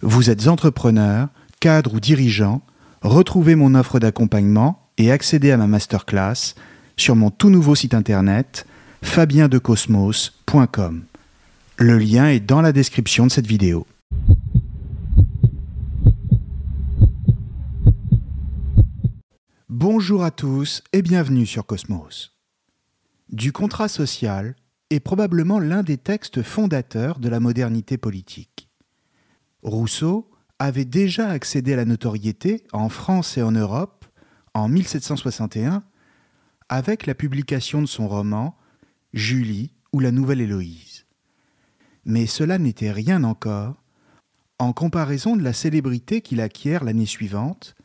Vous êtes entrepreneur, cadre ou dirigeant, retrouvez mon offre d'accompagnement et accédez à ma masterclass sur mon tout nouveau site internet fabiendecosmos.com. Le lien est dans la description de cette vidéo. Bonjour à tous et bienvenue sur Cosmos. Du contrat social est probablement l'un des textes fondateurs de la modernité politique. Rousseau avait déjà accédé à la notoriété en France et en Europe en 1761 avec la publication de son roman Julie ou la Nouvelle Héloïse. Mais cela n'était rien encore en comparaison de la célébrité qu'il acquiert l'année suivante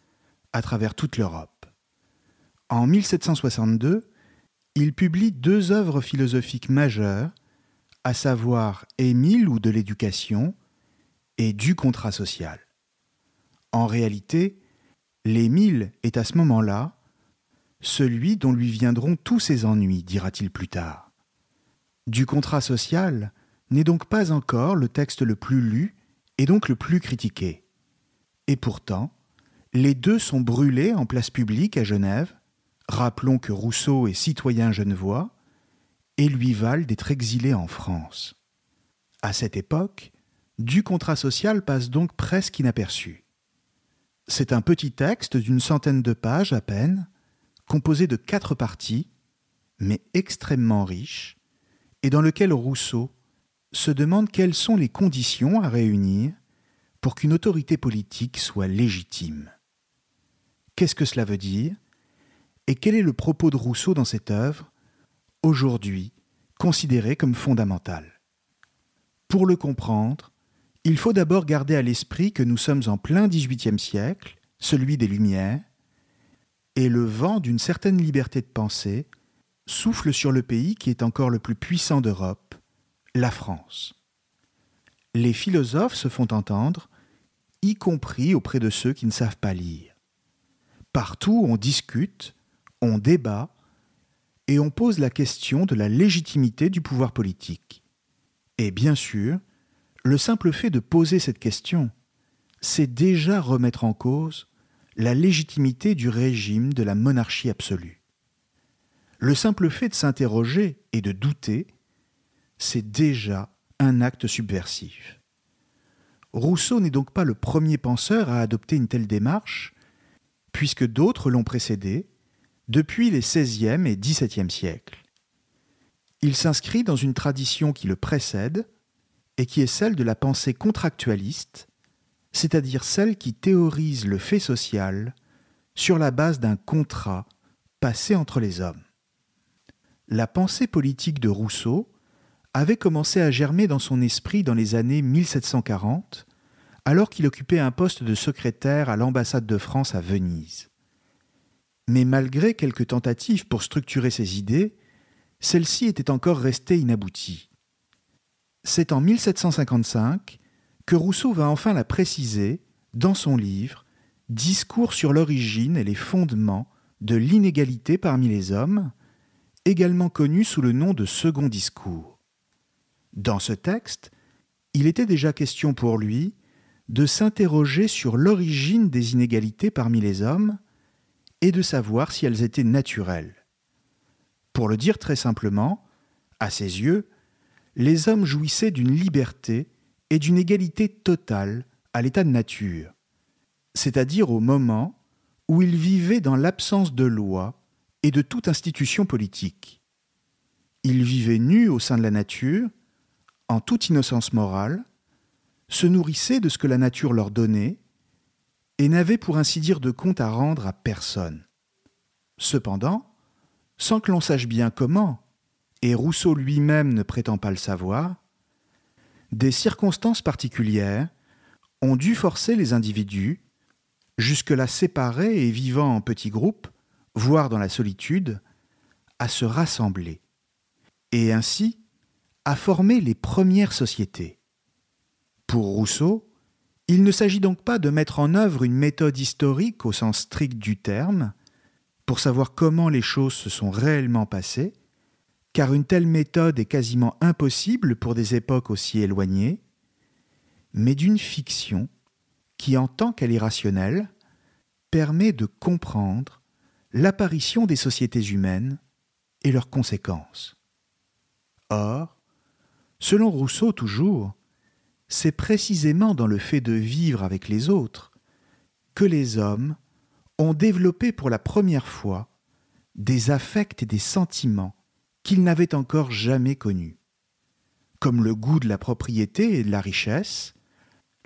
à travers toute l'Europe. En 1762, il publie deux œuvres philosophiques majeures, à savoir Émile ou de l'éducation et du contrat social. En réalité, l'Émile est à ce moment-là celui dont lui viendront tous ses ennuis, dira-t-il plus tard. Du contrat social n'est donc pas encore le texte le plus lu et donc le plus critiqué. Et pourtant, les deux sont brûlés en place publique à Genève Rappelons que Rousseau est citoyen genevois et lui valent d'être exilé en France. À cette époque, du contrat social passe donc presque inaperçu. C'est un petit texte d'une centaine de pages à peine, composé de quatre parties, mais extrêmement riche, et dans lequel Rousseau se demande quelles sont les conditions à réunir pour qu'une autorité politique soit légitime. Qu'est-ce que cela veut dire? Et quel est le propos de Rousseau dans cette œuvre, aujourd'hui considéré comme fondamental? Pour le comprendre, il faut d'abord garder à l'esprit que nous sommes en plein XVIIIe siècle, celui des Lumières, et le vent d'une certaine liberté de pensée souffle sur le pays qui est encore le plus puissant d'Europe, la France. Les philosophes se font entendre, y compris auprès de ceux qui ne savent pas lire. Partout on discute, on débat et on pose la question de la légitimité du pouvoir politique. Et bien sûr, le simple fait de poser cette question, c'est déjà remettre en cause la légitimité du régime de la monarchie absolue. Le simple fait de s'interroger et de douter, c'est déjà un acte subversif. Rousseau n'est donc pas le premier penseur à adopter une telle démarche, puisque d'autres l'ont précédé, depuis les XVIe et XVIIe siècles. Il s'inscrit dans une tradition qui le précède et qui est celle de la pensée contractualiste, c'est-à-dire celle qui théorise le fait social sur la base d'un contrat passé entre les hommes. La pensée politique de Rousseau avait commencé à germer dans son esprit dans les années 1740, alors qu'il occupait un poste de secrétaire à l'ambassade de France à Venise. Mais malgré quelques tentatives pour structurer ses idées, celle-ci était encore restée inaboutie. C'est en 1755 que Rousseau va enfin la préciser dans son livre Discours sur l'origine et les fondements de l'inégalité parmi les hommes, également connu sous le nom de Second Discours. Dans ce texte, il était déjà question pour lui de s'interroger sur l'origine des inégalités parmi les hommes et de savoir si elles étaient naturelles. Pour le dire très simplement, à ses yeux, les hommes jouissaient d'une liberté et d'une égalité totale à l'état de nature, c'est-à-dire au moment où il vivait dans l'absence de loi et de toute institution politique. Il vivait nu au sein de la nature, en toute innocence morale, se nourrissait de ce que la nature leur donnait, et n'avait pour ainsi dire de compte à rendre à personne. Cependant, sans que l'on sache bien comment, et Rousseau lui-même ne prétend pas le savoir, des circonstances particulières ont dû forcer les individus, jusque-là séparés et vivant en petits groupes, voire dans la solitude, à se rassembler, et ainsi à former les premières sociétés. Pour Rousseau, il ne s'agit donc pas de mettre en œuvre une méthode historique au sens strict du terme, pour savoir comment les choses se sont réellement passées, car une telle méthode est quasiment impossible pour des époques aussi éloignées, mais d'une fiction qui, en tant qu'elle est rationnelle, permet de comprendre l'apparition des sociétés humaines et leurs conséquences. Or, selon Rousseau toujours, c'est précisément dans le fait de vivre avec les autres que les hommes ont développé pour la première fois des affects et des sentiments qu'ils n'avaient encore jamais connus, comme le goût de la propriété et de la richesse,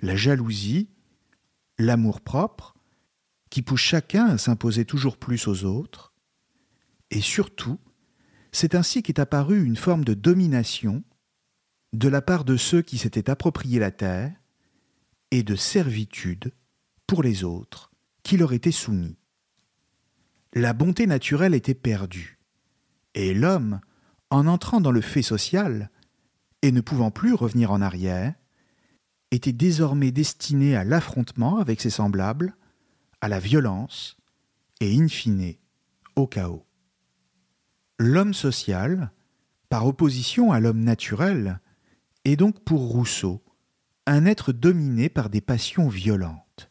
la jalousie, l'amour-propre, qui pousse chacun à s'imposer toujours plus aux autres, et surtout, c'est ainsi qu'est apparue une forme de domination de la part de ceux qui s'étaient approprié la terre et de servitude pour les autres qui leur étaient soumis. La bonté naturelle était perdue, et l'homme, en entrant dans le fait social, et ne pouvant plus revenir en arrière, était désormais destiné à l'affrontement avec ses semblables, à la violence et, in fine, au chaos. L'homme social, par opposition à l'homme naturel, est donc pour Rousseau un être dominé par des passions violentes.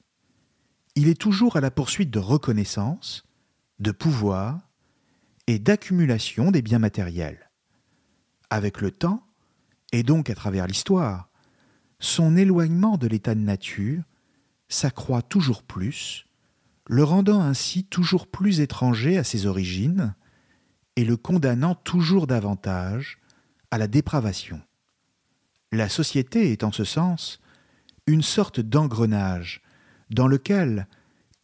Il est toujours à la poursuite de reconnaissance, de pouvoir et d'accumulation des biens matériels. Avec le temps, et donc à travers l'histoire, son éloignement de l'état de nature s'accroît toujours plus, le rendant ainsi toujours plus étranger à ses origines et le condamnant toujours davantage à la dépravation. La société est en ce sens une sorte d'engrenage dans lequel,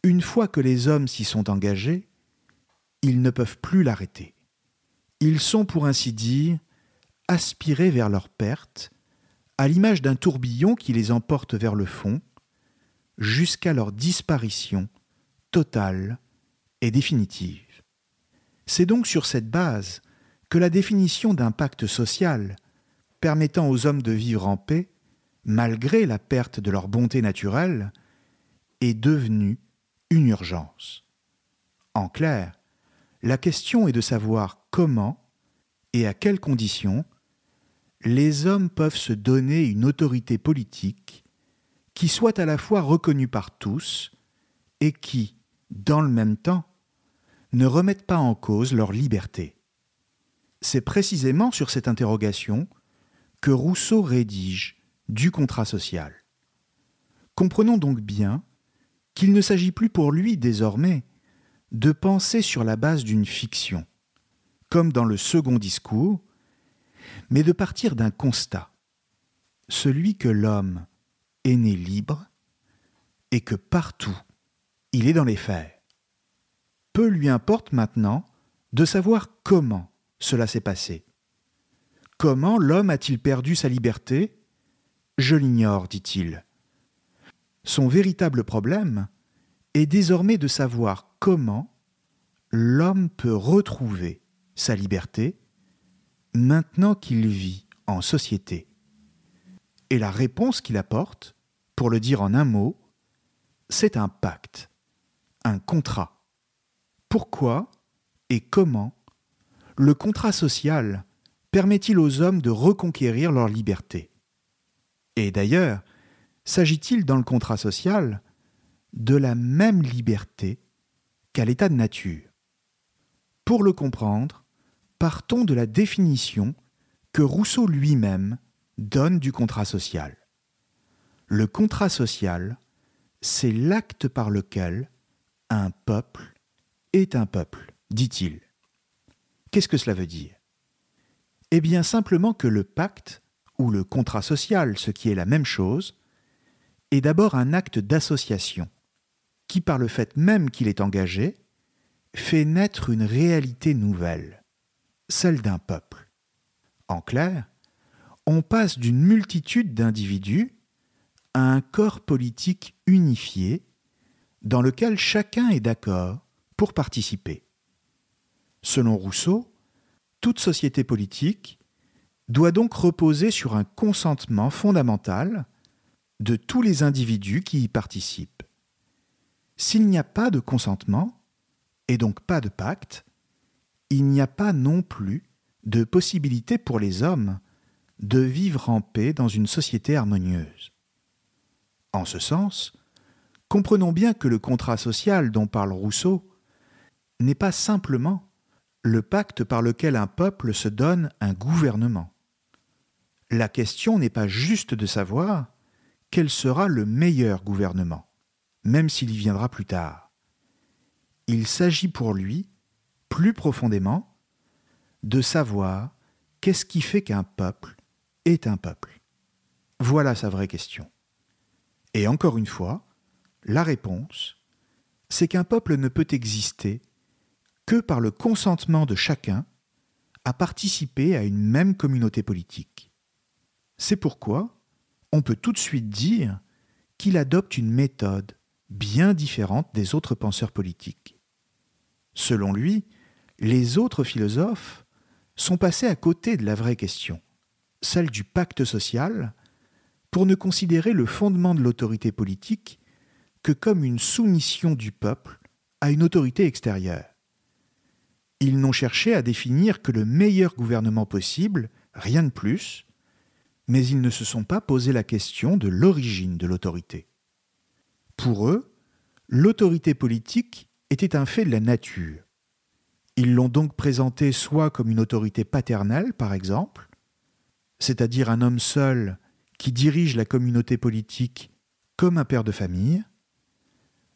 une fois que les hommes s'y sont engagés, ils ne peuvent plus l'arrêter. Ils sont, pour ainsi dire, aspirés vers leur perte à l'image d'un tourbillon qui les emporte vers le fond, jusqu'à leur disparition totale et définitive. C'est donc sur cette base que la définition d'un pacte social permettant aux hommes de vivre en paix, malgré la perte de leur bonté naturelle, est devenue une urgence. En clair, la question est de savoir comment et à quelles conditions les hommes peuvent se donner une autorité politique qui soit à la fois reconnue par tous et qui, dans le même temps, ne remette pas en cause leur liberté. C'est précisément sur cette interrogation que Rousseau rédige du contrat social. Comprenons donc bien qu'il ne s'agit plus pour lui désormais de penser sur la base d'une fiction, comme dans le second discours, mais de partir d'un constat, celui que l'homme est né libre et que partout il est dans les fers. Peu lui importe maintenant de savoir comment cela s'est passé. Comment l'homme a-t-il perdu sa liberté? Je l'ignore, dit-il. Son véritable problème est désormais de savoir comment l'homme peut retrouver sa liberté maintenant qu'il vit en société. Et la réponse qu'il apporte, pour le dire en un mot, c'est un pacte, un contrat. Pourquoi et comment le contrat social permet-il aux hommes de reconquérir leur liberté? Et d'ailleurs, s'agit-il dans le contrat social de la même liberté qu'à l'état de nature? Pour le comprendre, partons de la définition que Rousseau lui-même donne du contrat social. Le contrat social, c'est l'acte par lequel un peuple est un peuple, dit-il. Qu'est-ce que cela veut dire? Eh bien simplement que le pacte, ou le contrat social, ce qui est la même chose, est d'abord un acte d'association, qui par le fait même qu'il est engagé, fait naître une réalité nouvelle, celle d'un peuple. En clair, on passe d'une multitude d'individus à un corps politique unifié dans lequel chacun est d'accord pour participer. Selon Rousseau, toute société politique doit donc reposer sur un consentement fondamental de tous les individus qui y participent. S'il n'y a pas de consentement, et donc pas de pacte, il n'y a pas non plus de possibilité pour les hommes de vivre en paix dans une société harmonieuse. En ce sens, comprenons bien que le contrat social dont parle Rousseau n'est pas simplement le pacte par lequel un peuple se donne un gouvernement. La question n'est pas juste de savoir quel sera le meilleur gouvernement, même s'il y viendra plus tard. Il s'agit pour lui, plus profondément, de savoir qu'est-ce qui fait qu'un peuple est un peuple. Voilà sa vraie question. Et encore une fois, la réponse, c'est qu'un peuple ne peut exister que par le consentement de chacun à participer à une même communauté politique. C'est pourquoi on peut tout de suite dire qu'il adopte une méthode bien différente des autres penseurs politiques. Selon lui, les autres philosophes sont passés à côté de la vraie question, celle du pacte social, pour ne considérer le fondement de l'autorité politique que comme une soumission du peuple à une autorité extérieure. Ils n'ont cherché à définir que le meilleur gouvernement possible, rien de plus, mais ils ne se sont pas posé la question de l'origine de l'autorité. Pour eux, l'autorité politique était un fait de la nature. Ils l'ont donc présenté soit comme une autorité paternelle, par exemple, c'est-à-dire un homme seul qui dirige la communauté politique comme un père de famille,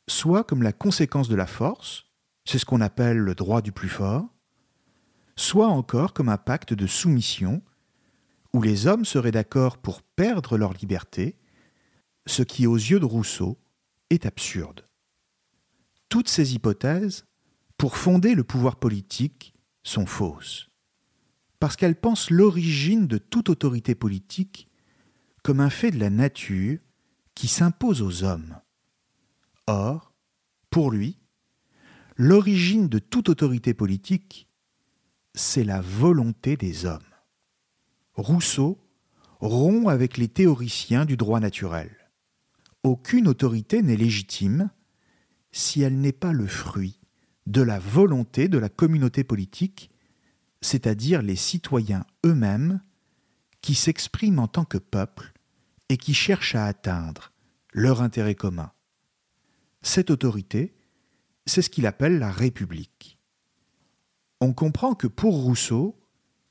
soit comme la conséquence de la force, c'est ce qu'on appelle le droit du plus fort, soit encore comme un pacte de soumission, où les hommes seraient d'accord pour perdre leur liberté, ce qui aux yeux de Rousseau est absurde. Toutes ces hypothèses, pour fonder le pouvoir politique, sont fausses, parce qu'elles pensent l'origine de toute autorité politique comme un fait de la nature qui s'impose aux hommes. Or, pour lui, l'origine de toute autorité politique, c'est la volonté des hommes. Rousseau rompt avec les théoriciens du droit naturel. Aucune autorité n'est légitime si elle n'est pas le fruit de la volonté de la communauté politique, c'est-à-dire les citoyens eux-mêmes qui s'expriment en tant que peuple et qui cherchent à atteindre leur intérêt commun. Cette autorité, c'est ce qu'il appelle la République. On comprend que pour Rousseau,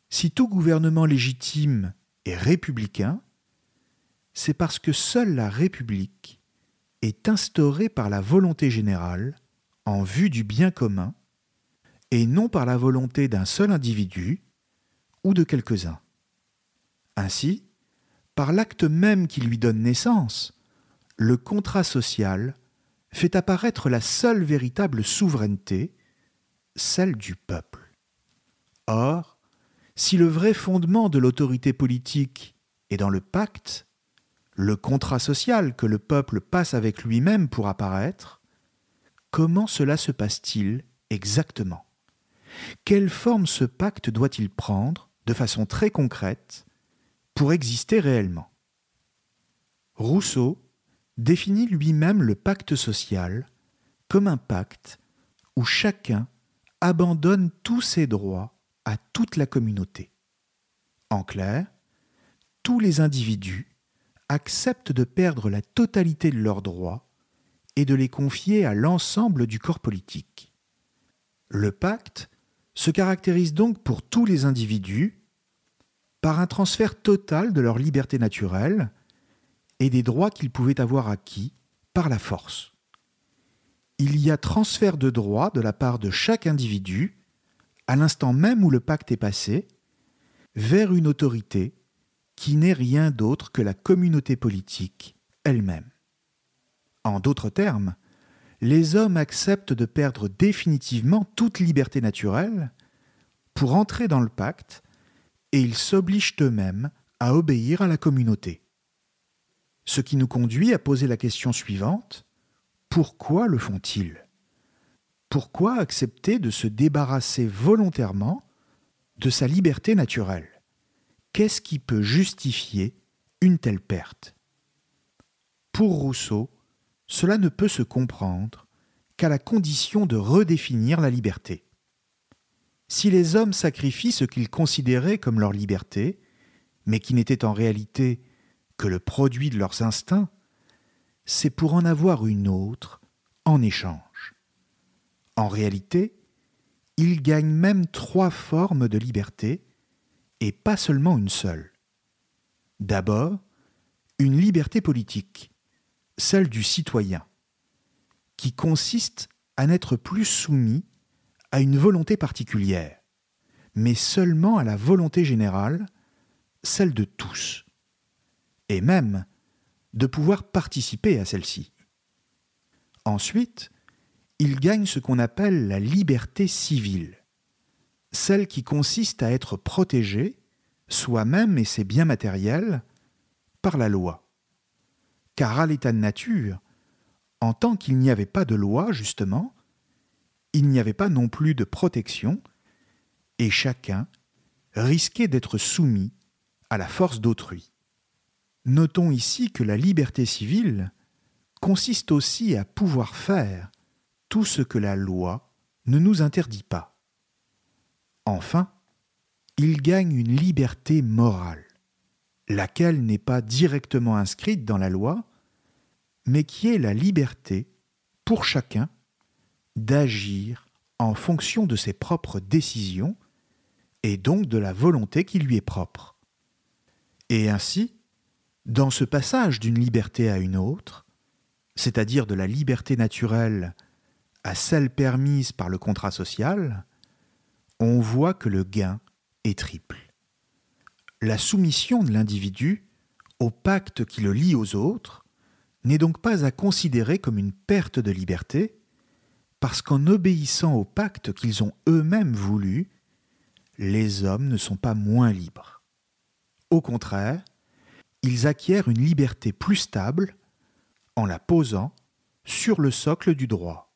si tout gouvernement légitime est républicain, c'est parce que seule la République est instaurée par la volonté générale en vue du bien commun et non par la volonté d'un seul individu ou de quelques-uns. Ainsi, par l'acte même qui lui donne naissance, le contrat social fait apparaître la seule véritable souveraineté, celle du peuple. Or, si le vrai fondement de l'autorité politique est dans le pacte, le contrat social que le peuple passe avec lui-même pour apparaître, comment cela se passe-t-il exactement? Quelle forme ce pacte doit-il prendre, de façon très concrète, pour exister réellement? Rousseau définit lui-même le pacte social comme un pacte où chacun abandonne tous ses droits à toute la communauté. En clair, tous les individus acceptent de perdre la totalité de leurs droits et de les confier à l'ensemble du corps politique. Le pacte se caractérise donc pour tous les individus par un transfert total de leur liberté naturelle et des droits qu'ils pouvaient avoir acquis par la force. il y a transfert de droits de la part de chaque individu, à l'instant même où le pacte est passé, vers une autorité qui n'est rien d'autre que la communauté politique elle-même. En d'autres termes, les hommes acceptent de perdre définitivement toute liberté naturelle pour entrer dans le pacte et ils s'obligent eux-mêmes à obéir à la communauté. Ce qui nous conduit à poser la question suivante, pourquoi le font-ils? Pourquoi accepter de se débarrasser volontairement de sa liberté naturelle? Qu'est-ce qui peut justifier une telle perte? Pour Rousseau, cela ne peut se comprendre qu'à la condition de redéfinir la liberté. Si les hommes sacrifient ce qu'ils considéraient comme leur liberté, mais qui n'était en réalité que le produit de leurs instincts, c'est pour en avoir une autre en échange. En réalité, ils gagnent même trois formes de liberté, et pas seulement une seule. D'abord, une liberté politique, celle du citoyen, qui consiste à n'être plus soumis à une volonté particulière, mais seulement à la volonté générale, celle de tous, et même de pouvoir participer à celle-ci. Ensuite, il gagne ce qu'on appelle la liberté civile, celle qui consiste à être protégé, soi-même et ses biens matériels, par la loi. Car à l'état de nature, en tant qu'il n'y avait pas de loi, justement, il n'y avait pas non plus de protection, et chacun risquait d'être soumis à la force d'autrui. Notons ici que la liberté civile consiste aussi à pouvoir faire tout ce que la loi ne nous interdit pas. Enfin, il gagne une liberté morale, laquelle n'est pas directement inscrite dans la loi, mais qui est la liberté pour chacun d'agir en fonction de ses propres décisions et donc de la volonté qui lui est propre. Et ainsi, dans ce passage d'une liberté à une autre, c'est-à-dire de la liberté naturelle à celle permise par le contrat social, on voit que le gain est triple. La soumission de l'individu au pacte qui le lie aux autres n'est donc pas à considérer comme une perte de liberté, parce qu'en obéissant au pacte qu'ils ont eux-mêmes voulu, les hommes ne sont pas moins libres. Au contraire, ils acquièrent une liberté plus stable en la posant sur le socle du droit.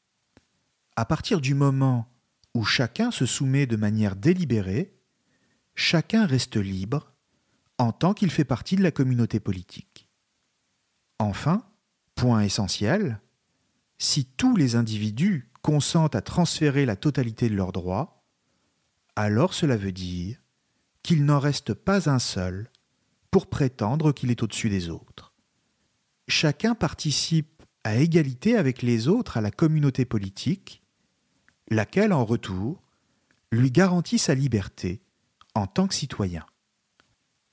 À partir du moment où chacun se soumet de manière délibérée, chacun reste libre en tant qu'il fait partie de la communauté politique. Enfin, point essentiel, si tous les individus consentent à transférer la totalité de leurs droits, alors cela veut dire qu'il n'en reste pas un seul pour prétendre qu'il est au-dessus des autres. Chacun participe à égalité avec les autres à la communauté politique, laquelle en retour lui garantit sa liberté en tant que citoyen.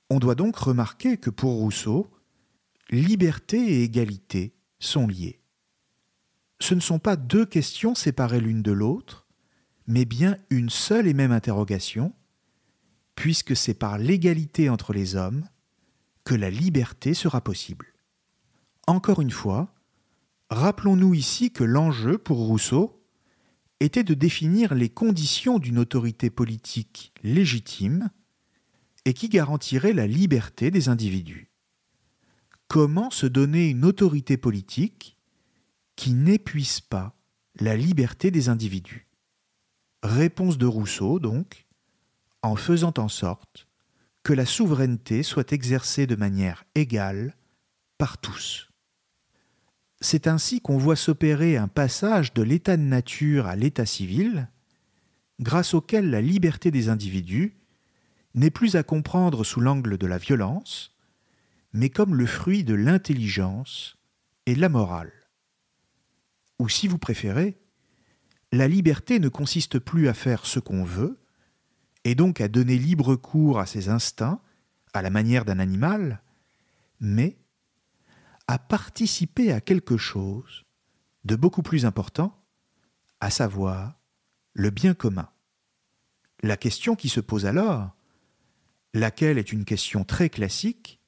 On doit donc remarquer que pour Rousseau, liberté et égalité sont liées. Ce ne sont pas deux questions séparées l'une de l'autre, mais bien une seule et même interrogation, puisque c'est par l'égalité entre les hommes que la liberté sera possible. Encore une fois, rappelons-nous ici que l'enjeu pour Rousseau était de définir les conditions d'une autorité politique légitime et qui garantirait la liberté des individus. Comment se donner une autorité politique qui n'épuise pas la liberté des individus? Réponse de Rousseau, donc, en faisant en sorte que la souveraineté soit exercée de manière égale par tous. C'est ainsi qu'on voit s'opérer un passage de l'état de nature à l'état civil, grâce auquel la liberté des individus n'est plus à comprendre sous l'angle de la violence, mais comme le fruit de l'intelligence et de la morale. Ou si vous préférez, la liberté ne consiste plus à faire ce qu'on veut, et donc à donner libre cours à ses instincts, à la manière d'un animal, mais à participer à quelque chose de beaucoup plus important, à savoir le bien commun. La question qui se pose alors, laquelle est une question très classique,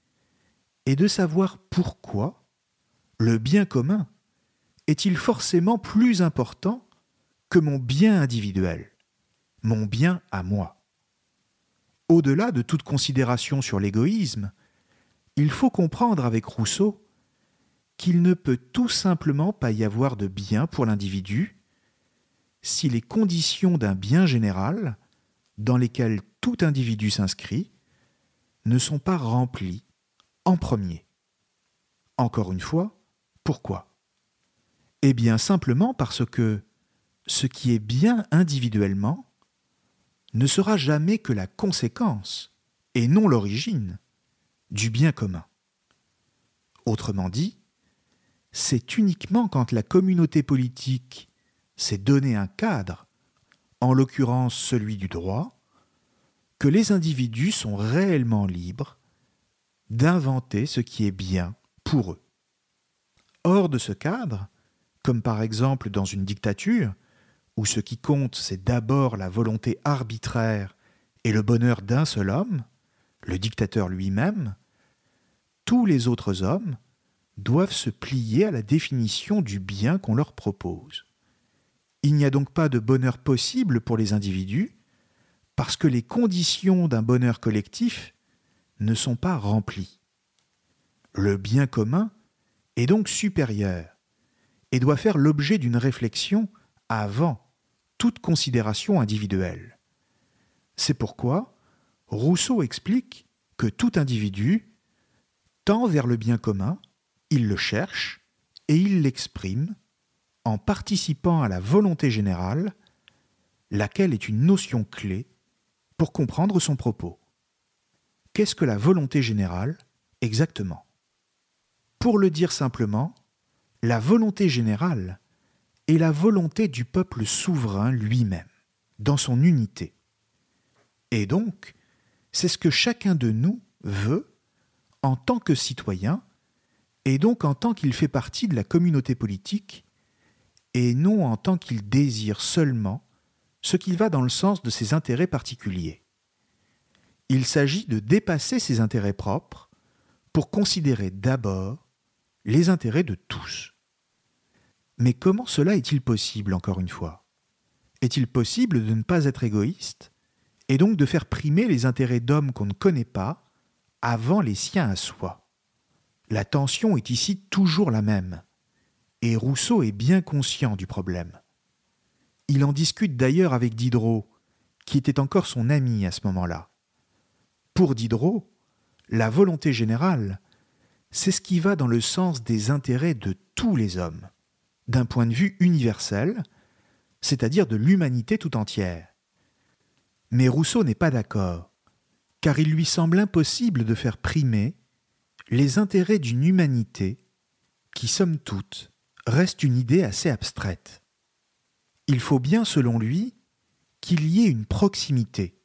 est de savoir pourquoi le bien commun est-il forcément plus important que mon bien individuel, mon bien à moi. Au-delà de toute considération sur l'égoïsme, il faut comprendre avec Rousseau qu'il ne peut tout simplement pas y avoir de bien pour l'individu si les conditions d'un bien général, dans lesquelles tout individu s'inscrit, ne sont pas remplies en premier. Encore une fois, pourquoi? Eh bien simplement parce que ce qui est bien individuellement ne sera jamais que la conséquence, et non l'origine, du bien commun. Autrement dit, c'est uniquement quand la communauté politique s'est donné un cadre, en l'occurrence celui du droit, que les individus sont réellement libres d'inventer ce qui est bien pour eux. Hors de ce cadre, comme par exemple dans une dictature, où ce qui compte c'est d'abord la volonté arbitraire et le bonheur d'un seul homme, le dictateur lui-même, tous les autres hommes doivent se plier à la définition du bien qu'on leur propose. Il n'y a donc pas de bonheur possible pour les individus, parce que les conditions d'un bonheur collectif ne sont pas remplies. Le bien commun est donc supérieur et doit faire l'objet d'une réflexion avant toute considération individuelle. C'est pourquoi Rousseau explique que tout individu tend vers le bien commun, il le cherche et il l'exprime en participant à la volonté générale, laquelle est une notion clé pour comprendre son propos. Qu'est-ce que la volonté générale exactement? Pour le dire simplement, la volonté générale est la volonté du peuple souverain lui-même, dans son unité. Et donc, c'est ce que chacun de nous veut en tant que citoyen, et donc en tant qu'il fait partie de la communauté politique, et non en tant qu'il désire seulement ce qui va dans le sens de ses intérêts particuliers. Il s'agit de dépasser ses intérêts propres pour considérer d'abord les intérêts de tous. Mais comment cela est-il possible, encore une fois? Est-il possible de ne pas être égoïste, et donc de faire primer les intérêts d'hommes qu'on ne connaît pas avant les siens à soi? La tension est ici toujours la même et Rousseau est bien conscient du problème. Il en discute d'ailleurs avec Diderot, qui était encore son ami à ce moment-là. Pour Diderot, la volonté générale, c'est ce qui va dans le sens des intérêts de tous les hommes, d'un point de vue universel, c'est-à-dire de l'humanité tout entière. Mais Rousseau n'est pas d'accord, car il lui semble impossible de faire primer les intérêts d'une humanité qui, somme toute, reste une idée assez abstraite. Il faut bien, selon lui, qu'il y ait une proximité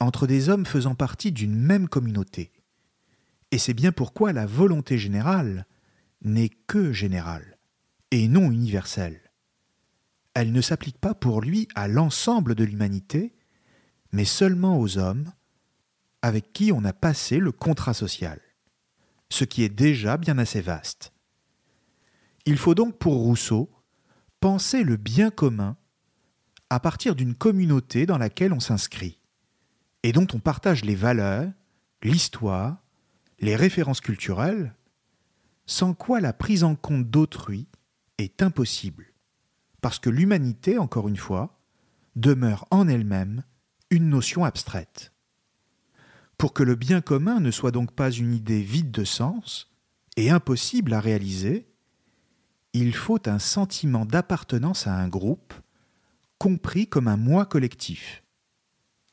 entre des hommes faisant partie d'une même communauté. Et c'est bien pourquoi la volonté générale n'est que générale, et non universelle. Elle ne s'applique pas pour lui à l'ensemble de l'humanité, mais seulement aux hommes avec qui on a passé le contrat social, ce qui est déjà bien assez vaste. Il faut donc pour Rousseau penser le bien commun à partir d'une communauté dans laquelle on s'inscrit et dont on partage les valeurs, l'histoire, les références culturelles, sans quoi la prise en compte d'autrui est impossible, parce que l'humanité, encore une fois, demeure en elle-même une notion abstraite. Pour que le bien commun ne soit donc pas une idée vide de sens et impossible à réaliser, il faut un sentiment d'appartenance à un groupe, compris comme un moi collectif.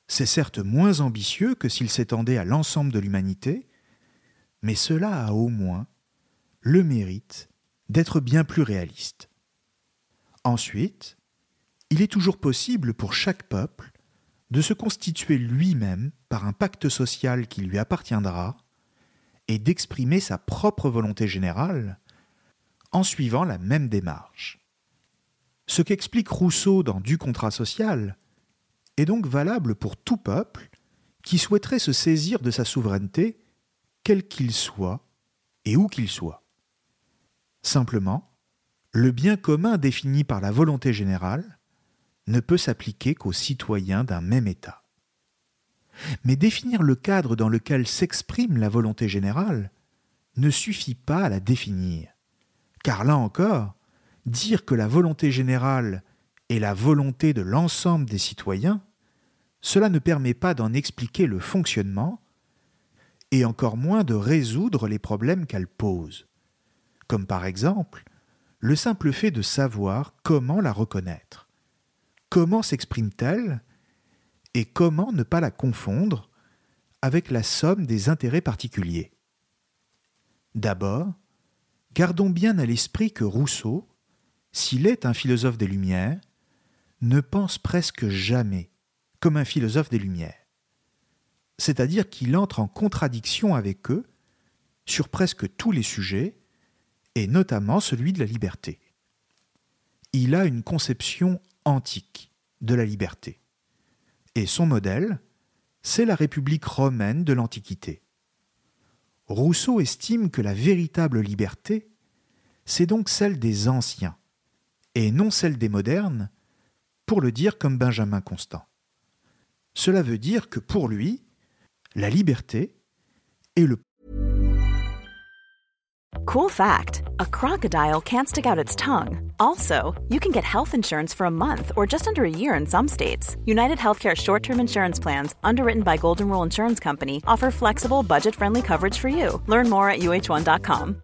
C'est certes moins ambitieux que s'il s'étendait à l'ensemble de l'humanité, mais cela a au moins le mérite d'être bien plus réaliste. Ensuite, il est toujours possible pour chaque peuple de se constituer lui-même par un pacte social qui lui appartiendra et d'exprimer sa propre volonté générale en suivant la même démarche. Ce qu'explique Rousseau dans Du contrat social est donc valable pour tout peuple qui souhaiterait se saisir de sa souveraineté, quel qu'il soit et où qu'il soit. Simplement, le bien commun défini par la volonté générale ne peut s'appliquer qu'aux citoyens d'un même État. Mais définir le cadre dans lequel s'exprime la volonté générale ne suffit pas à la définir, car là encore, dire que la volonté générale est la volonté de l'ensemble des citoyens, cela ne permet pas d'en expliquer le fonctionnement, et encore moins de résoudre les problèmes qu'elle pose, comme par exemple le simple fait de savoir comment la reconnaître. Comment s'exprime-t-elle et comment ne pas la confondre avec la somme des intérêts particuliers? D'abord, gardons bien à l'esprit que Rousseau, s'il est un philosophe des Lumières, ne pense presque jamais comme un philosophe des Lumières. C'est-à-dire qu'il entre en contradiction avec eux sur presque tous les sujets, et notamment celui de la liberté. Il a une conception antique de la liberté et son modèle, c'est la République romaine de l'Antiquité. Rousseau estime que la véritable liberté, c'est donc celle des anciens, et non celle des modernes, pour le dire comme Benjamin Constant. Cela veut dire que pour lui, la liberté est le Cool fact a crocodile can't stick out its tongue. Also, you can get health insurance for a month or just under a year in some states. United Healthcare short term insurance plans, underwritten by Golden Rule Insurance Company, offer flexible, budget friendly coverage for you. Learn more at uh1.com.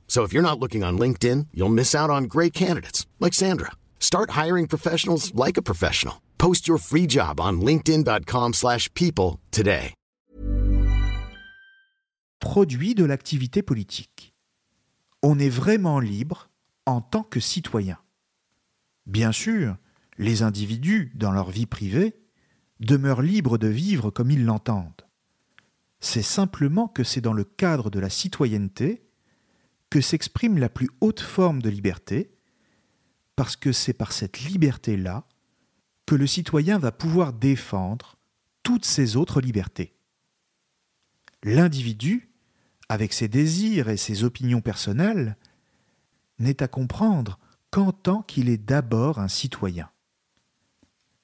So if you're not looking on LinkedIn, you'll miss out on great candidates like Sandra. Start hiring professionals like a professional. Post your free job on linkedin.com/people today. produit de l'activité politique. On est vraiment libre en tant que citoyen. Bien sûr, les individus, dans leur vie privée, demeurent libres de vivre comme ils l'entendent. C'est simplement que c'est dans le cadre de la citoyenneté que s'exprime la plus haute forme de liberté, parce que c'est par cette liberté-là que le citoyen va pouvoir défendre toutes ses autres libertés. L'individu avec ses désirs et ses opinions personnelles, n'est à comprendre qu'en tant qu'il est d'abord un citoyen.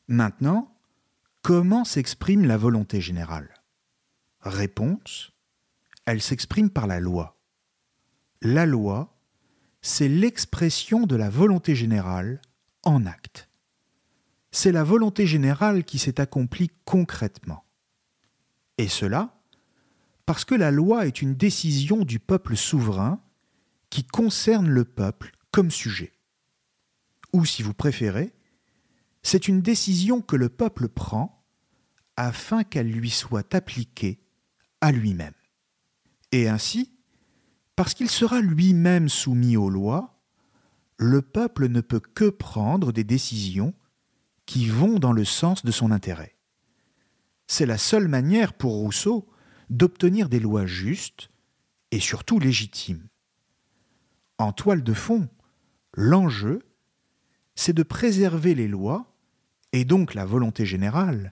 Maintenant, comment s'exprime la volonté générale? Réponse Elle s'exprime par la loi. La loi, c'est l'expression de la volonté générale en acte. C'est la volonté générale qui s'est accomplie concrètement. Et cela, parce que la loi est une décision du peuple souverain qui concerne le peuple comme sujet. Ou si vous préférez, c'est une décision que le peuple prend afin qu'elle lui soit appliquée à lui-même. Et ainsi, parce qu'il sera lui-même soumis aux lois, le peuple ne peut que prendre des décisions qui vont dans le sens de son intérêt. C'est la seule manière pour Rousseau d'obtenir des lois justes et surtout légitimes. En toile de fond, l'enjeu, c'est de préserver les lois, et donc la volonté générale,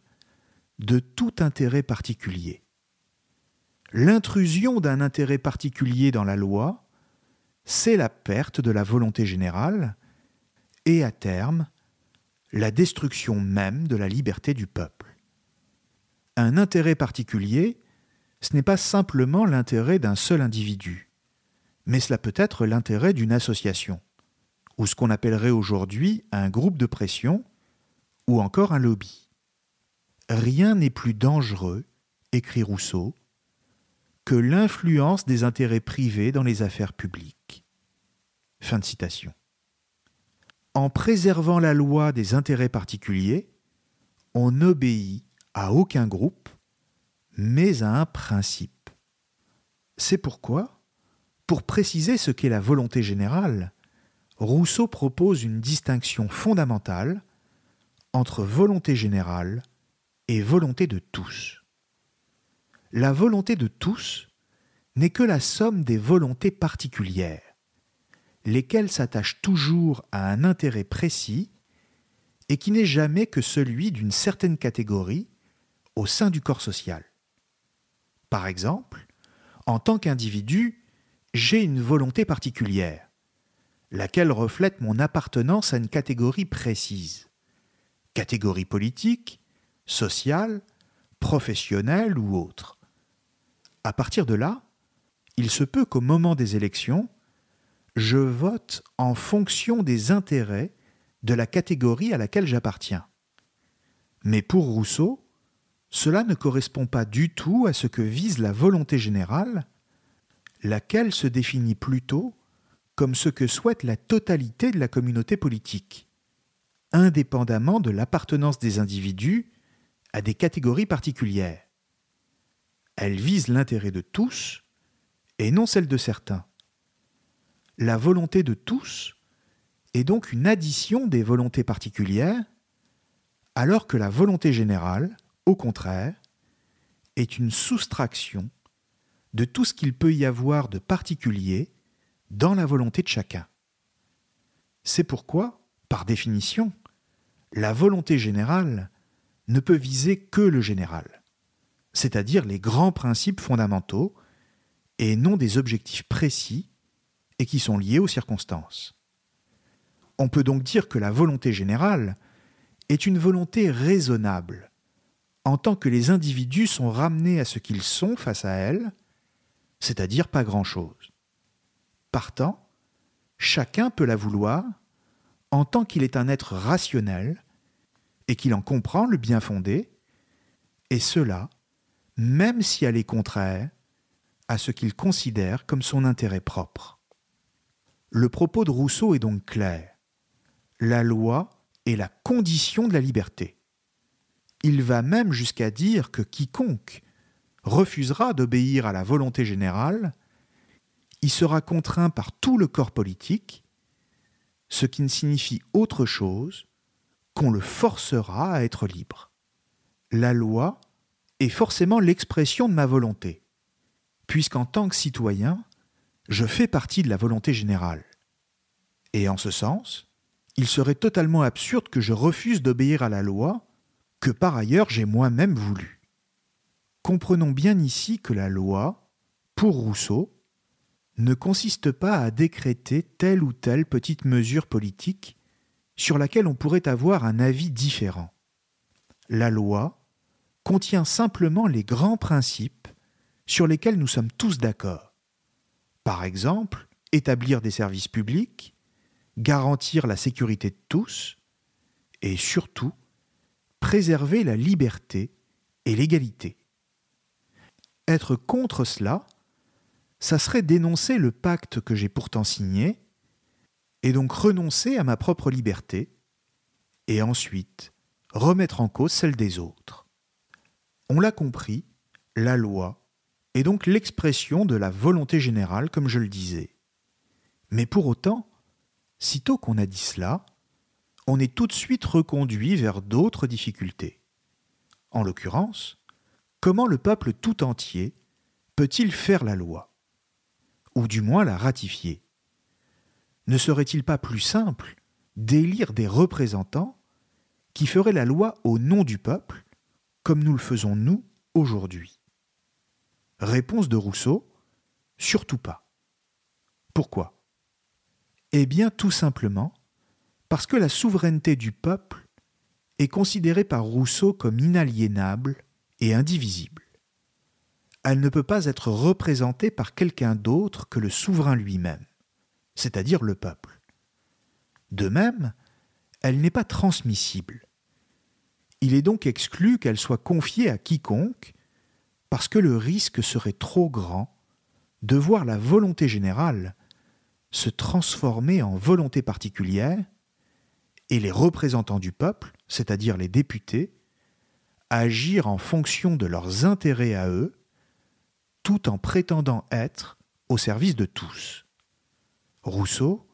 de tout intérêt particulier. L'intrusion d'un intérêt particulier dans la loi, c'est la perte de la volonté générale et à terme, la destruction même de la liberté du peuple. Un intérêt particulier, ce n'est pas simplement l'intérêt d'un seul individu, mais cela peut être l'intérêt d'une association, ou ce qu'on appellerait aujourd'hui un groupe de pression, ou encore un lobby. Rien n'est plus dangereux, écrit Rousseau, que l'influence des intérêts privés dans les affaires publiques. En préservant la loi des intérêts particuliers, on n'obéit à aucun groupe, mais à un principe. C'est pourquoi, pour préciser ce qu'est la volonté générale, Rousseau propose une distinction fondamentale entre volonté générale et volonté de tous la volonté de tous n'est que la somme des volontés particulières, lesquelles s'attachent toujours à un intérêt précis et qui n'est jamais que celui d'une certaine catégorie au sein du corps social. Par exemple, en tant qu'individu, j'ai une volonté particulière, laquelle reflète mon appartenance à une catégorie précise, catégorie politique, sociale, professionnelle ou autre. À partir de là, il se peut qu'au moment des élections, je vote en fonction des intérêts de la catégorie à laquelle j'appartiens. Mais pour Rousseau, cela ne correspond pas du tout à ce que vise la volonté générale, laquelle se définit plutôt comme ce que souhaite la totalité de la communauté politique, indépendamment de l'appartenance des individus à des catégories particulières. Elle vise l'intérêt de tous et non celle de certains. La volonté de tous est donc une addition des volontés particulières, alors que la volonté générale, au contraire, est une soustraction de tout ce qu'il peut y avoir de particulier dans la volonté de chacun. C'est pourquoi, par définition, la volonté générale ne peut viser que le général c'est-à-dire les grands principes fondamentaux, et non des objectifs précis et qui sont liés aux circonstances. On peut donc dire que la volonté générale est une volonté raisonnable, en tant que les individus sont ramenés à ce qu'ils sont face à elle, c'est-à-dire pas grand-chose. Partant, chacun peut la vouloir en tant qu'il est un être rationnel et qu'il en comprend le bien fondé, et cela même si elle est contraire à ce qu'il considère comme son intérêt propre. Le propos de Rousseau est donc clair. La loi est la condition de la liberté. Il va même jusqu'à dire que quiconque refusera d'obéir à la volonté générale, y sera contraint par tout le corps politique, ce qui ne signifie autre chose qu'on le forcera à être libre. La loi est forcément l'expression de ma volonté, puisqu'en tant que citoyen, je fais partie de la volonté générale. Et en ce sens, il serait totalement absurde que je refuse d'obéir à la loi que par ailleurs j'ai moi-même voulu. Comprenons bien ici que la loi, pour Rousseau, ne consiste pas à décréter telle ou telle petite mesure politique sur laquelle on pourrait avoir un avis différent. La loi contient simplement les grands principes sur lesquels nous sommes tous d'accord. Par exemple, établir des services publics, garantir la sécurité de tous, et surtout, préserver la liberté et l'égalité. Être contre cela, ça serait dénoncer le pacte que j'ai pourtant signé, et donc renoncer à ma propre liberté, et ensuite remettre en cause celle des autres. On l'a compris, la loi est donc l'expression de la volonté générale, comme je le disais. Mais pour autant, sitôt qu'on a dit cela, on est tout de suite reconduit vers d'autres difficultés. En l'occurrence, comment le peuple tout entier peut-il faire la loi? Ou du moins la ratifier? Ne serait-il pas plus simple d'élire des représentants qui feraient la loi au nom du peuple, comme nous le faisons nous aujourd'hui Réponse de Rousseau, surtout pas. Pourquoi? Eh bien tout simplement parce que la souveraineté du peuple est considérée par Rousseau comme inaliénable et indivisible. Elle ne peut pas être représentée par quelqu'un d'autre que le souverain lui-même, c'est-à-dire le peuple. De même, elle n'est pas transmissible. Il est donc exclu qu'elle soit confiée à quiconque, parce que le risque serait trop grand de voir la volonté générale se transformer en volonté particulière et les représentants du peuple, c'est-à-dire les députés, agir en fonction de leurs intérêts à eux, tout en prétendant être au service de tous. Rousseau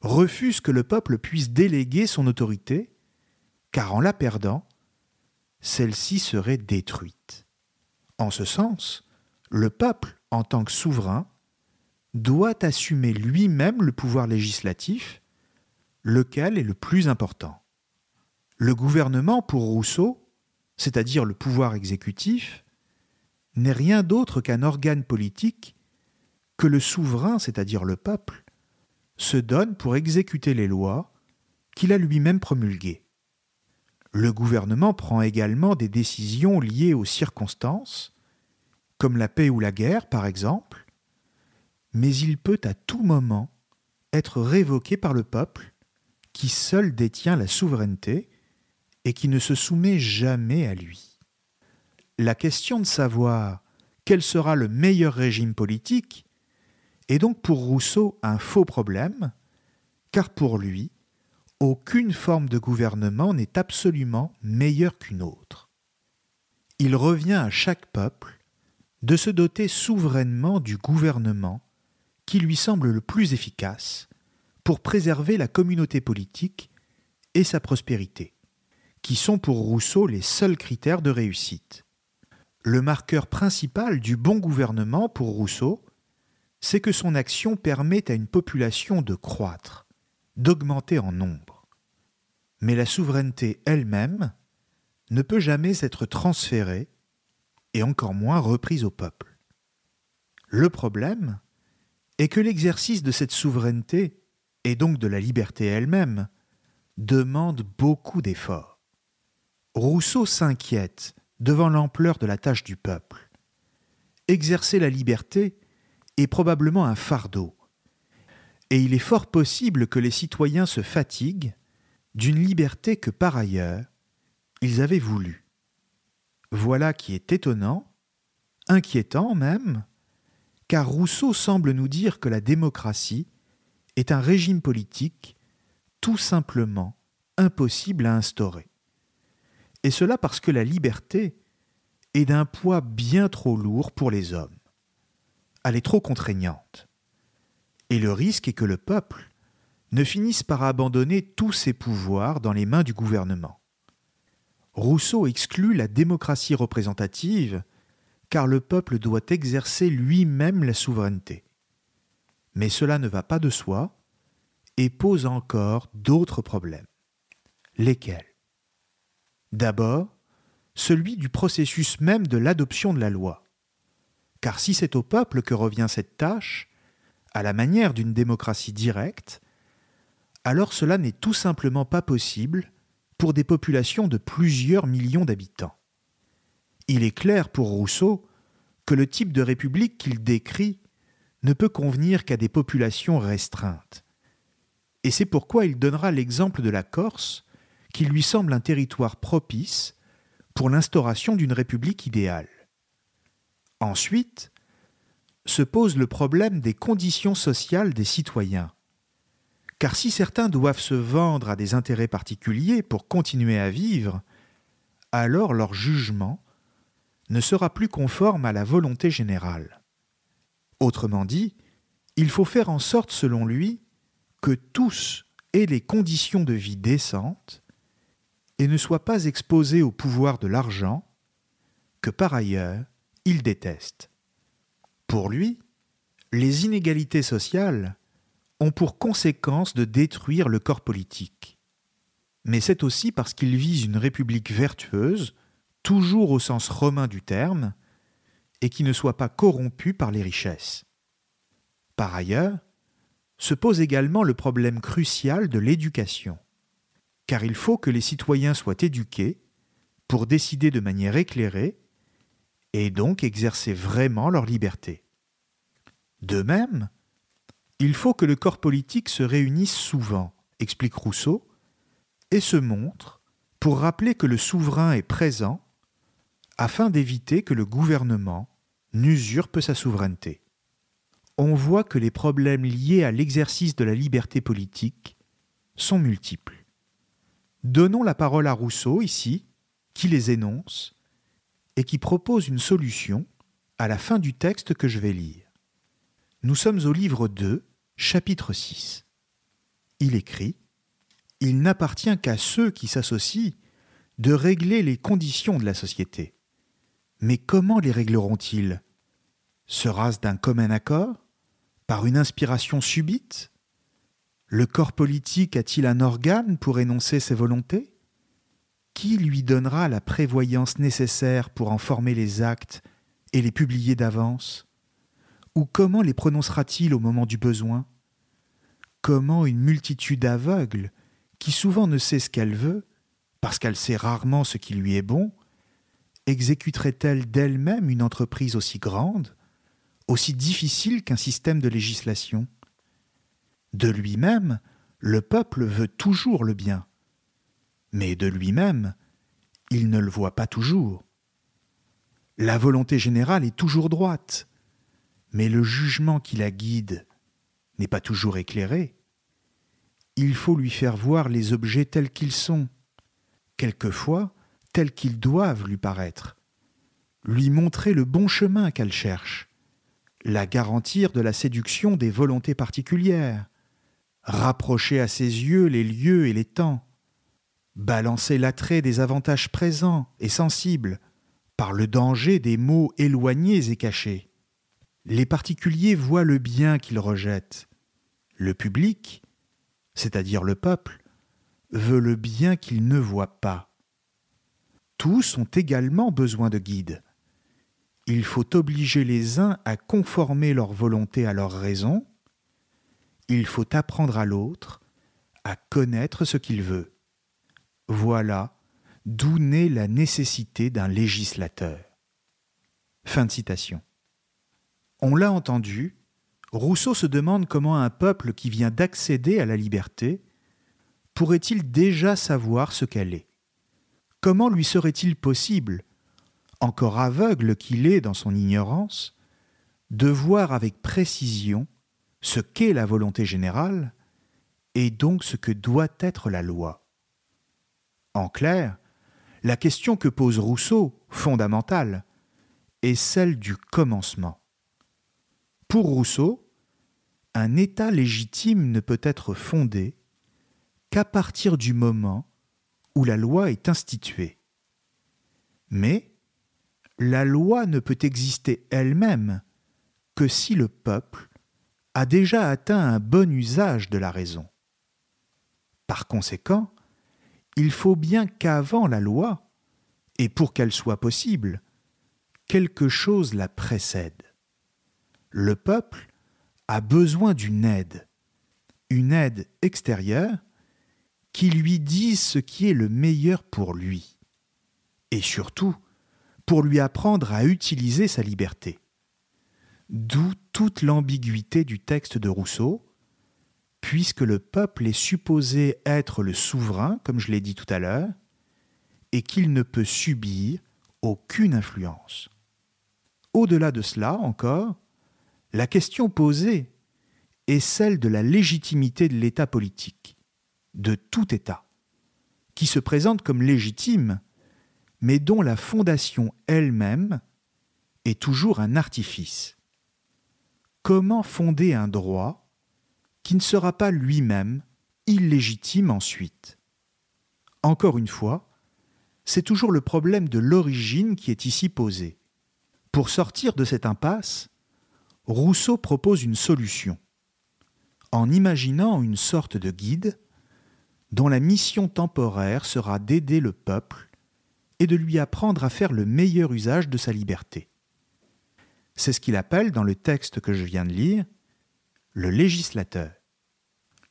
refuse que le peuple puisse déléguer son autorité, car en la perdant, celle-ci serait détruite. En ce sens, le peuple, en tant que souverain, doit assumer lui-même le pouvoir législatif, lequel est le plus important. Le gouvernement, pour Rousseau, c'est-à-dire le pouvoir exécutif, n'est rien d'autre qu'un organe politique que le souverain, c'est-à-dire le peuple, se donne pour exécuter les lois qu'il a lui-même promulguées. Le gouvernement prend également des décisions liées aux circonstances, comme la paix ou la guerre par exemple, mais il peut à tout moment être révoqué par le peuple, qui seul détient la souveraineté et qui ne se soumet jamais à lui. La question de savoir quel sera le meilleur régime politique est donc pour Rousseau un faux problème, car pour lui, aucune forme de gouvernement n'est absolument meilleure qu'une autre. Il revient à chaque peuple de se doter souverainement du gouvernement qui lui semble le plus efficace pour préserver la communauté politique et sa prospérité, qui sont pour Rousseau les seuls critères de réussite. Le marqueur principal du bon gouvernement pour Rousseau, c'est que son action permet à une population de croître, d'augmenter en nombre. Mais la souveraineté elle-même ne peut jamais être transférée et encore moins reprise au peuple. Le problème est que l'exercice de cette souveraineté, et donc de la liberté elle-même, demande beaucoup d'efforts. Rousseau s'inquiète devant l'ampleur de la tâche du peuple. Exercer la liberté est probablement un fardeau, et il est fort possible que les citoyens se fatiguent d'une liberté que par ailleurs ils avaient voulu. Voilà qui est étonnant, inquiétant même, car Rousseau semble nous dire que la démocratie est un régime politique tout simplement impossible à instaurer. Et cela parce que la liberté est d'un poids bien trop lourd pour les hommes. Elle est trop contraignante. Et le risque est que le peuple ne finisse par abandonner tous ses pouvoirs dans les mains du gouvernement. Rousseau exclut la démocratie représentative car le peuple doit exercer lui-même la souveraineté. Mais cela ne va pas de soi et pose encore d'autres problèmes. Lesquels? D'abord, celui du processus même de l'adoption de la loi. Car si c'est au peuple que revient cette tâche, à la manière d'une démocratie directe, alors cela n'est tout simplement pas possible pour des populations de plusieurs millions d'habitants. Il est clair pour Rousseau que le type de république qu'il décrit ne peut convenir qu'à des populations restreintes. Et c'est pourquoi il donnera l'exemple de la Corse, qui lui semble un territoire propice pour l'instauration d'une république idéale. Ensuite, se pose le problème des conditions sociales des citoyens. Car si certains doivent se vendre à des intérêts particuliers pour continuer à vivre, alors leur jugement ne sera plus conforme à la volonté générale. Autrement dit, il faut faire en sorte, selon lui, que tous ait les conditions de vie décentes et ne soit pas exposé au pouvoir de l'argent, que par ailleurs il déteste. Pour lui, les inégalités sociales ont pour conséquence de détruire le corps politique. Mais c'est aussi parce qu'il vise une république vertueuse, toujours au sens romain du terme, et qui ne soit pas corrompue par les richesses. Par ailleurs, se pose également le problème crucial de l'éducation, car il faut que les citoyens soient éduqués pour décider de manière éclairée et donc exercer vraiment leur liberté. De même, il faut que le corps politique se réunisse souvent, explique Rousseau, et se montre pour rappeler que le souverain est présent afin d'éviter que le gouvernement n'usurpe sa souveraineté. On voit que les problèmes liés à l'exercice de la liberté politique sont multiples. Donnons la parole à Rousseau ici, qui les énonce et qui propose une solution à la fin du texte que je vais lire. Nous sommes au livre 2, chapitre 6. Il écrit Il n'appartient qu'à ceux qui s'associent de régler les conditions de la société. Mais comment les régleront-ils? Sera-ce d'un commun accord? Par une inspiration subite? Le corps politique a-t-il un organe pour énoncer ses volontés? Qui lui donnera la prévoyance nécessaire pour en former les actes et les publier d'avance? Ou comment les prononcera-t-il au moment du besoin? Comment une multitude aveugle, qui souvent ne sait ce qu'elle veut, parce qu'elle sait rarement ce qui lui est bon, exécuterait-elle d'elle-même une entreprise aussi grande, aussi difficile qu'un système de législation? De lui-même, le peuple veut toujours le bien mais de lui-même, il ne le voit pas toujours. La volonté générale est toujours droite, mais le jugement qui la guide n'est pas toujours éclairé. Il faut lui faire voir les objets tels qu'ils sont, quelquefois tels qu'ils doivent lui paraître, lui montrer le bon chemin qu'elle cherche, la garantir de la séduction des volontés particulières, rapprocher à ses yeux les lieux et les temps, balancer l'attrait des avantages présents et sensibles par le danger des maux éloignés et cachés. Les particuliers voient le bien qu'ils rejettent. Le public, c'est-à-dire le peuple, veut le bien qu'il ne voit pas. Tous ont également besoin de guides. Il faut obliger les uns à conformer leur volonté à leur raison. Il faut apprendre à l'autre à connaître ce qu'il veut. Voilà d'où naît la nécessité d'un législateur. Fin de citation. On l'a entendu, Rousseau se demande comment un peuple qui vient d'accéder à la liberté pourrait-il déjà savoir ce qu'elle est Comment lui serait-il possible, encore aveugle qu'il est dans son ignorance, de voir avec précision ce qu'est la volonté générale et donc ce que doit être la loi en clair, la question que pose Rousseau, fondamentale, est celle du commencement. Pour Rousseau, un État légitime ne peut être fondé qu'à partir du moment où la loi est instituée. Mais la loi ne peut exister elle-même que si le peuple a déjà atteint un bon usage de la raison. Par conséquent, il faut bien qu'avant la loi, et pour qu'elle soit possible, quelque chose la précède. Le peuple a besoin d'une aide, une aide extérieure qui lui dise ce qui est le meilleur pour lui, et surtout pour lui apprendre à utiliser sa liberté. D'où toute l'ambiguïté du texte de Rousseau, puisque le peuple est supposé être le souverain, comme je l'ai dit tout à l'heure, et qu'il ne peut subir aucune influence. Au-delà de cela encore, la question posée est celle de la légitimité de l'État politique, de tout État, qui se présente comme légitime, mais dont la fondation elle-même est toujours un artifice. Comment fonder un droit qui ne sera pas lui-même illégitime ensuite. Encore une fois, c'est toujours le problème de l'origine qui est ici posé. Pour sortir de cette impasse, Rousseau propose une solution, en imaginant une sorte de guide dont la mission temporaire sera d'aider le peuple et de lui apprendre à faire le meilleur usage de sa liberté. C'est ce qu'il appelle dans le texte que je viens de lire le législateur.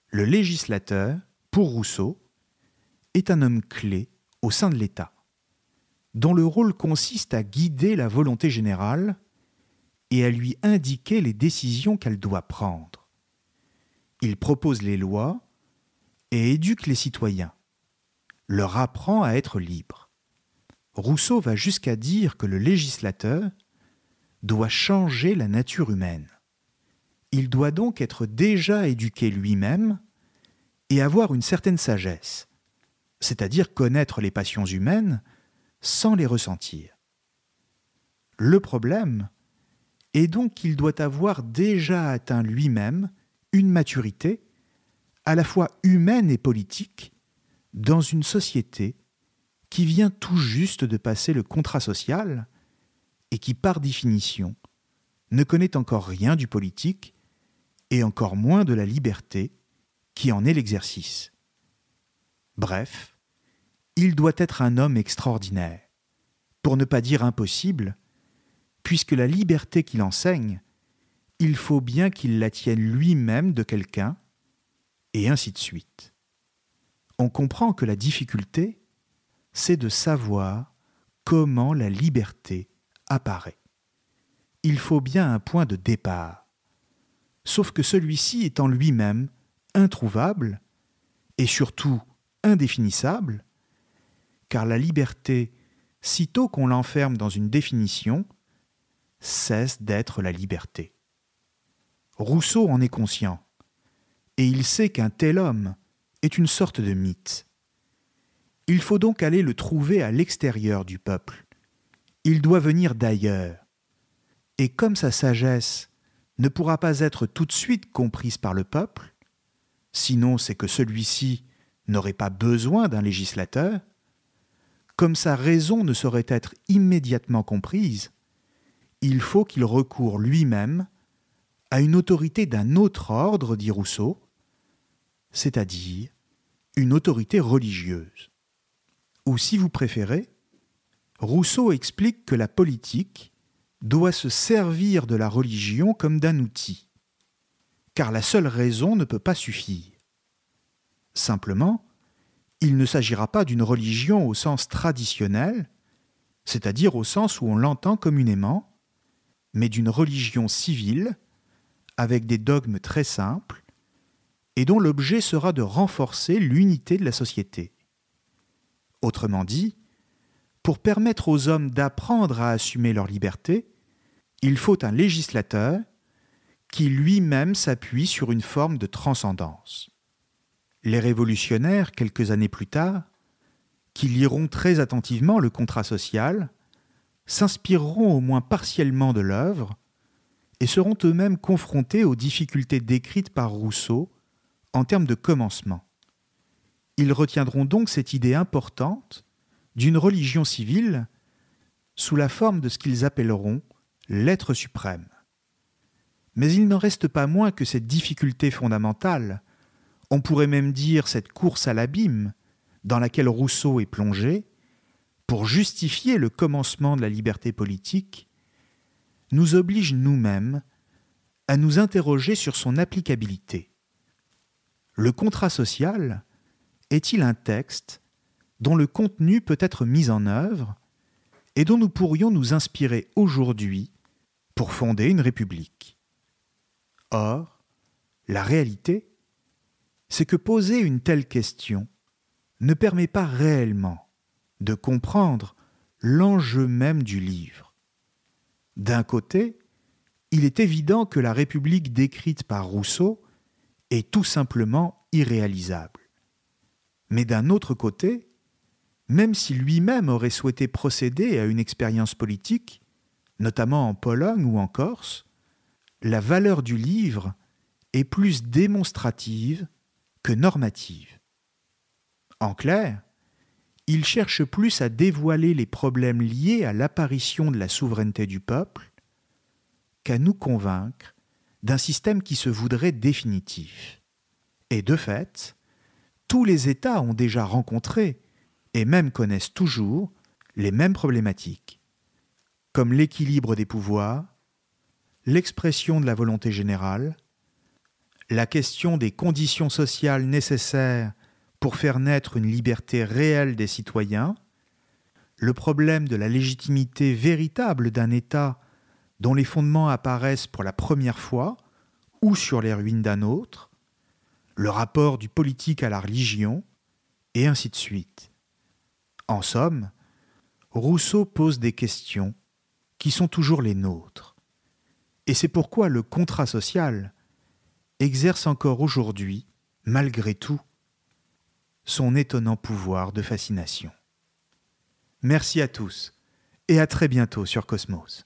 Le législateur, pour Rousseau, est un homme clé au sein de l'État, dont le rôle consiste à guider la volonté générale et à lui indiquer les décisions qu'elle doit prendre. Il propose les lois et éduque les citoyens, leur apprend à être libres. Rousseau va jusqu'à dire que le législateur doit changer la nature humaine. Il doit donc être déjà éduqué lui-même et avoir une certaine sagesse, c'est-à-dire connaître les passions humaines sans les ressentir. Le problème est donc qu'il doit avoir déjà atteint lui-même une maturité à la fois humaine et politique dans une société qui vient tout juste de passer le contrat social et qui, par définition, ne connaît encore rien du politique et encore moins de la liberté qui en est l'exercice. Bref, il doit être un homme extraordinaire, pour ne pas dire impossible, puisque la liberté qu'il enseigne, il faut bien qu'il la tienne lui-même de quelqu'un et ainsi de suite. On comprend que la difficulté, c'est de savoir comment la liberté apparaît. Il faut bien un point de départ, sauf que celui-ci est en lui-même introuvable et surtout indéfinissable, car la liberté, sitôt qu'on l'enferme dans une définition, cesse d'être la liberté. Rousseau en est conscient et il sait qu'un tel homme est une sorte de mythe. Il faut donc aller le trouver à l'extérieur du peuple. Il doit venir d'ailleurs. Et comme sa sagesse ne pourra pas être tout de suite comprise par le peuple, sinon c'est que celui-ci n'aurait pas besoin d'un législateur, comme sa raison ne saurait être immédiatement comprise, il faut qu'il recourt lui-même à une autorité d'un autre ordre, dit Rousseau, c'est-à-dire une autorité religieuse. Ou si vous préférez, Rousseau explique que la politique doit se servir de la religion comme d'un outil, car la seule raison ne peut pas suffire. Simplement, il ne s'agira pas d'une religion au sens traditionnel, c'est-à-dire au sens où on l'entend communément, mais d'une religion civile, avec des dogmes très simples, et dont l'objet sera de renforcer l'unité de la société. Autrement dit, pour permettre aux hommes d'apprendre à assumer leur liberté, il faut un législateur qui lui-même s'appuie sur une forme de transcendance. Les révolutionnaires, quelques années plus tard, qui liront très attentivement le contrat social, s'inspireront au moins partiellement de l'œuvre et seront eux-mêmes confrontés aux difficultés décrites par Rousseau en termes de commencement. Ils retiendront donc cette idée importante d'une religion civile sous la forme de ce qu'ils appelleront l'être suprême. Mais il n'en reste pas moins que cette difficulté fondamentale, on pourrait même dire cette course à l'abîme dans laquelle Rousseau est plongé, pour justifier le commencement de la liberté politique, nous oblige nous-mêmes à nous interroger sur son applicabilité. Le contrat social est-il un texte dont le contenu peut être mis en œuvre et dont nous pourrions nous inspirer aujourd'hui pour fonder une république Or, la réalité, c'est que poser une telle question ne permet pas réellement de comprendre l'enjeu même du livre. D'un côté, il est évident que la République décrite par Rousseau est tout simplement irréalisable. Mais d'un autre côté, même si lui-même aurait souhaité procéder à une expérience politique, notamment en Pologne ou en Corse, la valeur du livre est plus démonstrative que normative. En clair, il cherche plus à dévoiler les problèmes liés à l'apparition de la souveraineté du peuple qu'à nous convaincre d'un système qui se voudrait définitif. Et de fait, tous les États ont déjà rencontré, et même connaissent toujours, les mêmes problématiques, comme l'équilibre des pouvoirs, l'expression de la volonté générale, la question des conditions sociales nécessaires pour faire naître une liberté réelle des citoyens, le problème de la légitimité véritable d'un État dont les fondements apparaissent pour la première fois ou sur les ruines d'un autre, le rapport du politique à la religion, et ainsi de suite. En somme, Rousseau pose des questions qui sont toujours les nôtres. Et c'est pourquoi le contrat social exerce encore aujourd'hui, malgré tout, son étonnant pouvoir de fascination. Merci à tous et à très bientôt sur Cosmos.